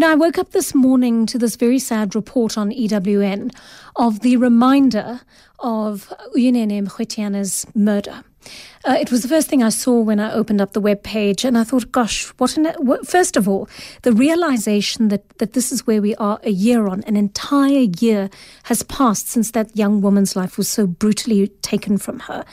You know, I woke up this morning to this very sad report on EWN of the reminder of Uyinene Mrwetyana's murder. Uh, it was the first thing I saw when I opened up the web page, and I thought, "Gosh, what an!" What, first of all, the realization that that this is where we are a year on, an entire year has passed since that young woman's life was so brutally taken from her.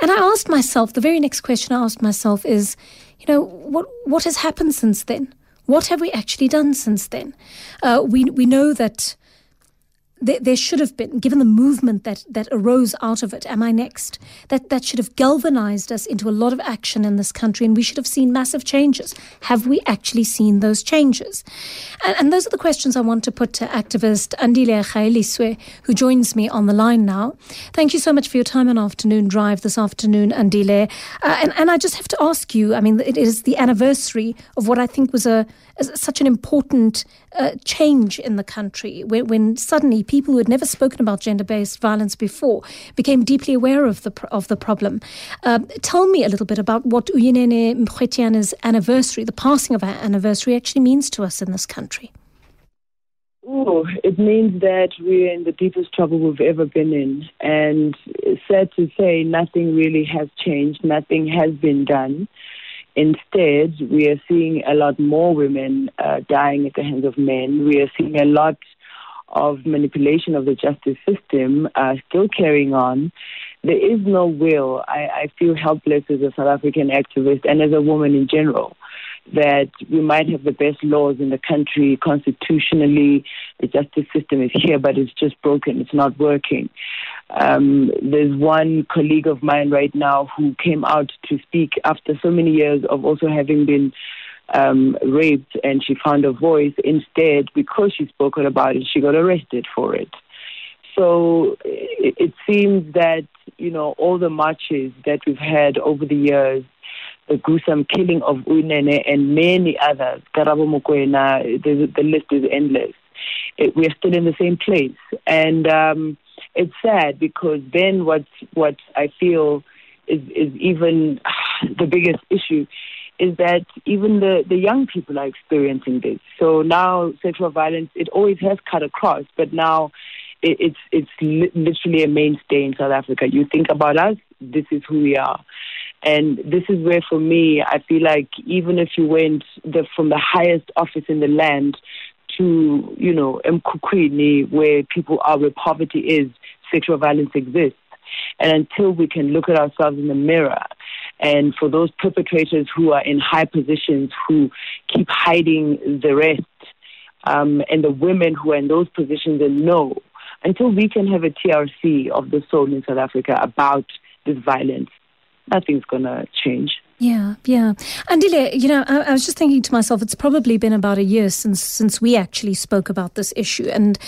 And I asked myself, the very next question I asked myself is, you know, what what has happened since then? What have we actually done since then? Uh, we we know that there, there, should have been, given the movement that, that arose out of it, am I next? That, that should have galvanized us into a lot of action in this country, and we should have seen massive changes. Have we actually seen those changes? And, and those are the questions I want to put to activist Andile Gaelesiwe, who joins me on the line now. Thank you so much for your time on Afternoon Drive this afternoon, Andile. Uh, and, and I just have to ask you I mean, it is the anniversary of what I think was a, such an important uh, change in the country when, when, suddenly people who had never spoken about gender-based violence before became deeply aware of the of the problem. Uh, tell me a little bit about what Uyinene Mrwetyana's anniversary, the passing of her anniversary, actually means to us in this country. Oh, it means that we're in the deepest trouble we've ever been in. And sad to say, nothing really has changed. Nothing has been done. Instead, we are seeing a lot more women uh, dying at the hands of men. We are seeing a lot of manipulation of the justice system uh, still carrying on. There is no will. I, I feel helpless as a South African activist and as a woman in general that we might have the best laws in the country constitutionally. The justice system is here, but it's just broken. It's not working. Um, there's one colleague of mine right now who came out to speak after so many years of also having been um, raped, and she found a voice. Instead, because she spoke about it, she got arrested for it. So it, it seems that you know all the marches that we've had over the years the gruesome killing of Uyinene and many others, Karabo Mokoena, the, the list is endless. It, we're still in the same place. And um, it's sad because then what, what I feel is, is even the biggest issue is that even the, the young people are experiencing this. So now sexual violence, it always has cut across, but now it, it's, it's li- literally a mainstay in South Africa. You think about us, this is who we are. And this is where, for me, I feel like even if you went the, from the highest office in the land to, you know, eMkhukhwini, where people are, where poverty is, sexual violence exists. And until we can look at ourselves in the mirror, and for those perpetrators who are in high positions who keep hiding the rest, um, and the women who are in those positions and know, until we can have a TRC of the soul in South Africa about this violence, nothing's going to change. Yeah, yeah. And Andile, you know, I, I, was just thinking to myself, it's probably been about a year since since we actually spoke about this issue, and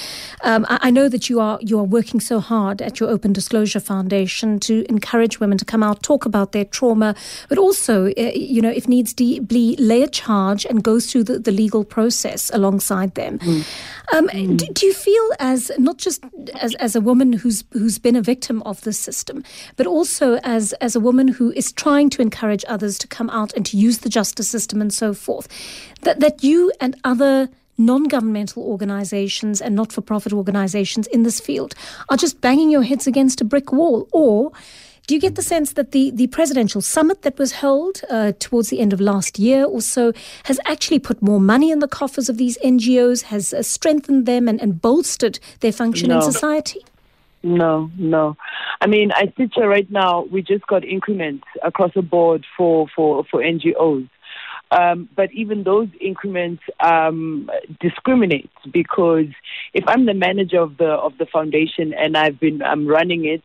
um, I, I, know that you are you are working so hard at your Open Disclosure Foundation to encourage women to come out, talk about their trauma, but also, uh, you know, if needs be, lay a charge and go through the, the legal process alongside them. Mm. Um, mm. do, do, you feel as not just as, as a woman who's who's been a victim of this system, but also as as a woman who is trying to encourage others others to come out and to use the justice system and so forth, that, that you and other non governmental organizations and not for profit organizations in this field are just banging your heads against a brick wall? Or do you get the sense that the, the presidential summit that was held uh, towards the end of last year or so has actually put more money in the coffers of these NGOs, has uh, strengthened them and, and bolstered their function no. in society? No, no. I mean, I sit here right now. We just got increments across the board for for for NGOs. Um, but even those increments um, discriminate because if I'm the manager of the of the foundation and I've been I'm running it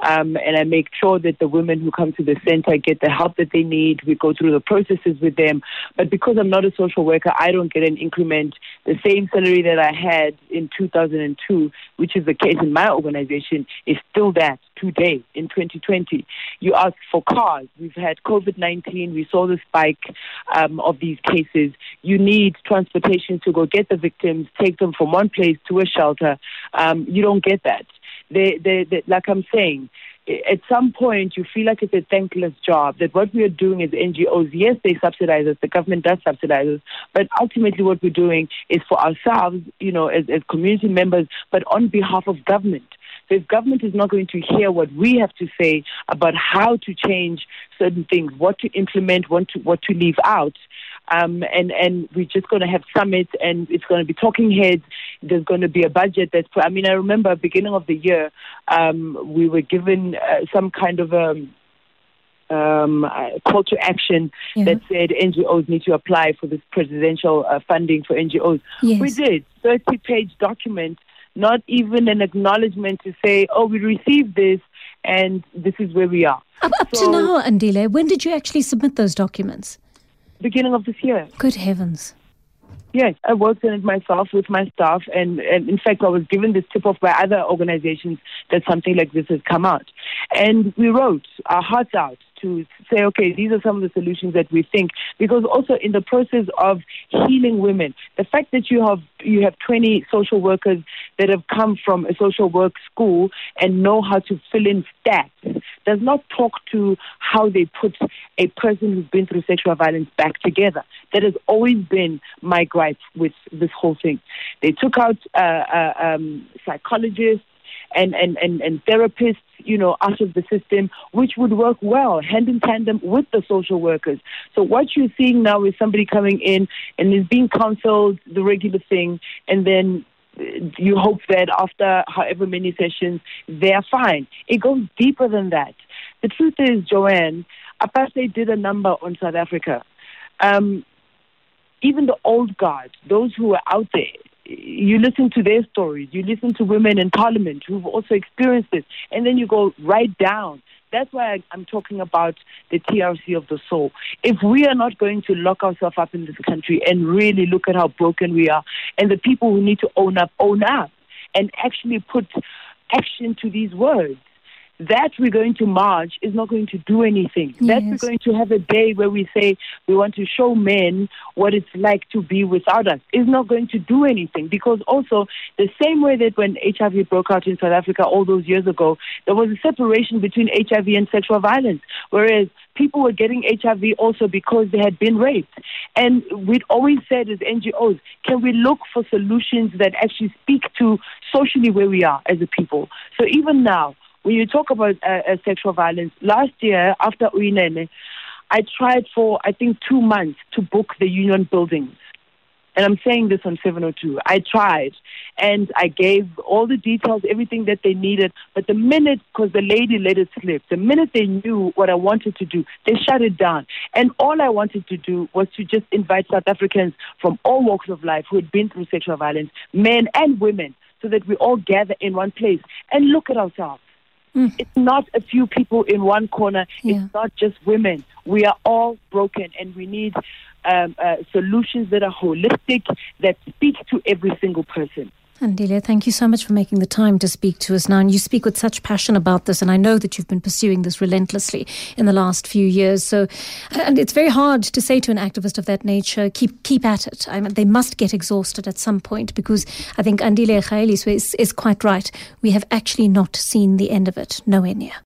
um, and I make sure that the women who come to the center get the help that they need. We go through the processes with them. But because I'm not a social worker, I don't get an increment. The same salary that I had in 2002, which is the case in my organization, is still that today in 2020. You ask for cars. We've had COVID 19. We saw the spike um, of these cases. You need transportation to go get the victims, take them from one place to a shelter. Um, you don't get that. They, they, they, like I'm saying, at some point you feel like it's a thankless job. That what we are doing as NGOs, yes, they subsidize us, the government does subsidize us, but ultimately what we're doing is for ourselves, you know, as, as community members, but on behalf of government. So if government is not going to hear what we have to say about how to change certain things, what to implement, what to, what to leave out, um, and and we're just going to have summits and it's going to be talking heads. There's going to be a budget that's. I mean, I remember beginning of the year, um, we were given uh, some kind of a. Um, uh, call to action yeah. that said NGOs need to apply for this presidential uh, funding for NGOs. Yes. We did 30 page document, not even an acknowledgement to say, oh, we received this and this is where we are. Up, up so, to now, Andile, when did you actually submit those documents? Beginning of this year. Good heavens. Yes, I worked on it myself with my staff, and, and, in fact, I was given this tip off by other organizations that something like this has come out. And we wrote our hearts out to say, okay, these are some of the solutions that we think. Because also in the process of healing women, the fact that you have you have 20 social workers that have come from a social work school and know how to fill in stats does not talk to how they put a person who's been through sexual violence back together. That has always been my gripe with this whole thing. They took out uh, uh, um, psychologists and, and, and, and therapists, you know, out of the system, which would work well hand in tandem with the social workers. So what you're seeing now is somebody coming in and is being counseled, the regular thing, and then uh, you hope that after however many sessions, they're fine. It goes deeper than that. The truth is, Joanne, apartheid did a number on South Africa. Um, even the old guard, those who were out there, you listen to their stories, you listen to women in parliament who've also experienced this, and then you go right down. That's why I'm talking about the TRC of the soul. If we are not going to lock ourselves up in this country and really look at how broken we are, and the people who need to own up, own up, and actually put action to these words, that we're going to march is not going to do anything. Yes. That we're going to have a day where we say we want to show men what it's like to be without us is not going to do anything because also the same way that when HIV broke out in South Africa all those years ago, there was a separation between HIV and sexual violence, whereas people were getting HIV also because they had been raped. And we'd always said as NGOs, can we look for solutions that actually speak to socially where we are as a people? So even now, when you talk about uh, uh, sexual violence, last year after Uyinene, I tried for I think two months to book the union buildings. And I'm saying this on 702. I tried and I gave all the details, everything that they needed. But the minute, because the lady let it slip, the minute they knew what I wanted to do, they shut it down. And all I wanted to do was to just invite South Africans from all walks of life who had been through sexual violence, men and women, so that we all gather in one place and look at ourselves. Mm. It's not a few people in one corner. Yeah. It's not just women. We are all broken, and we need um, uh, solutions that are holistic, that speak to every single person. Andile, thank you so much for making the time to speak to us now. And you speak with such passion about this, and I know that you've been pursuing this relentlessly in the last few years. So, and it's very hard to say to an activist of that nature, keep keep at it. I mean, they must get exhausted at some point because I think Andile Gaelesiwe is, is quite right. We have actually not seen the end of it, nowhere near.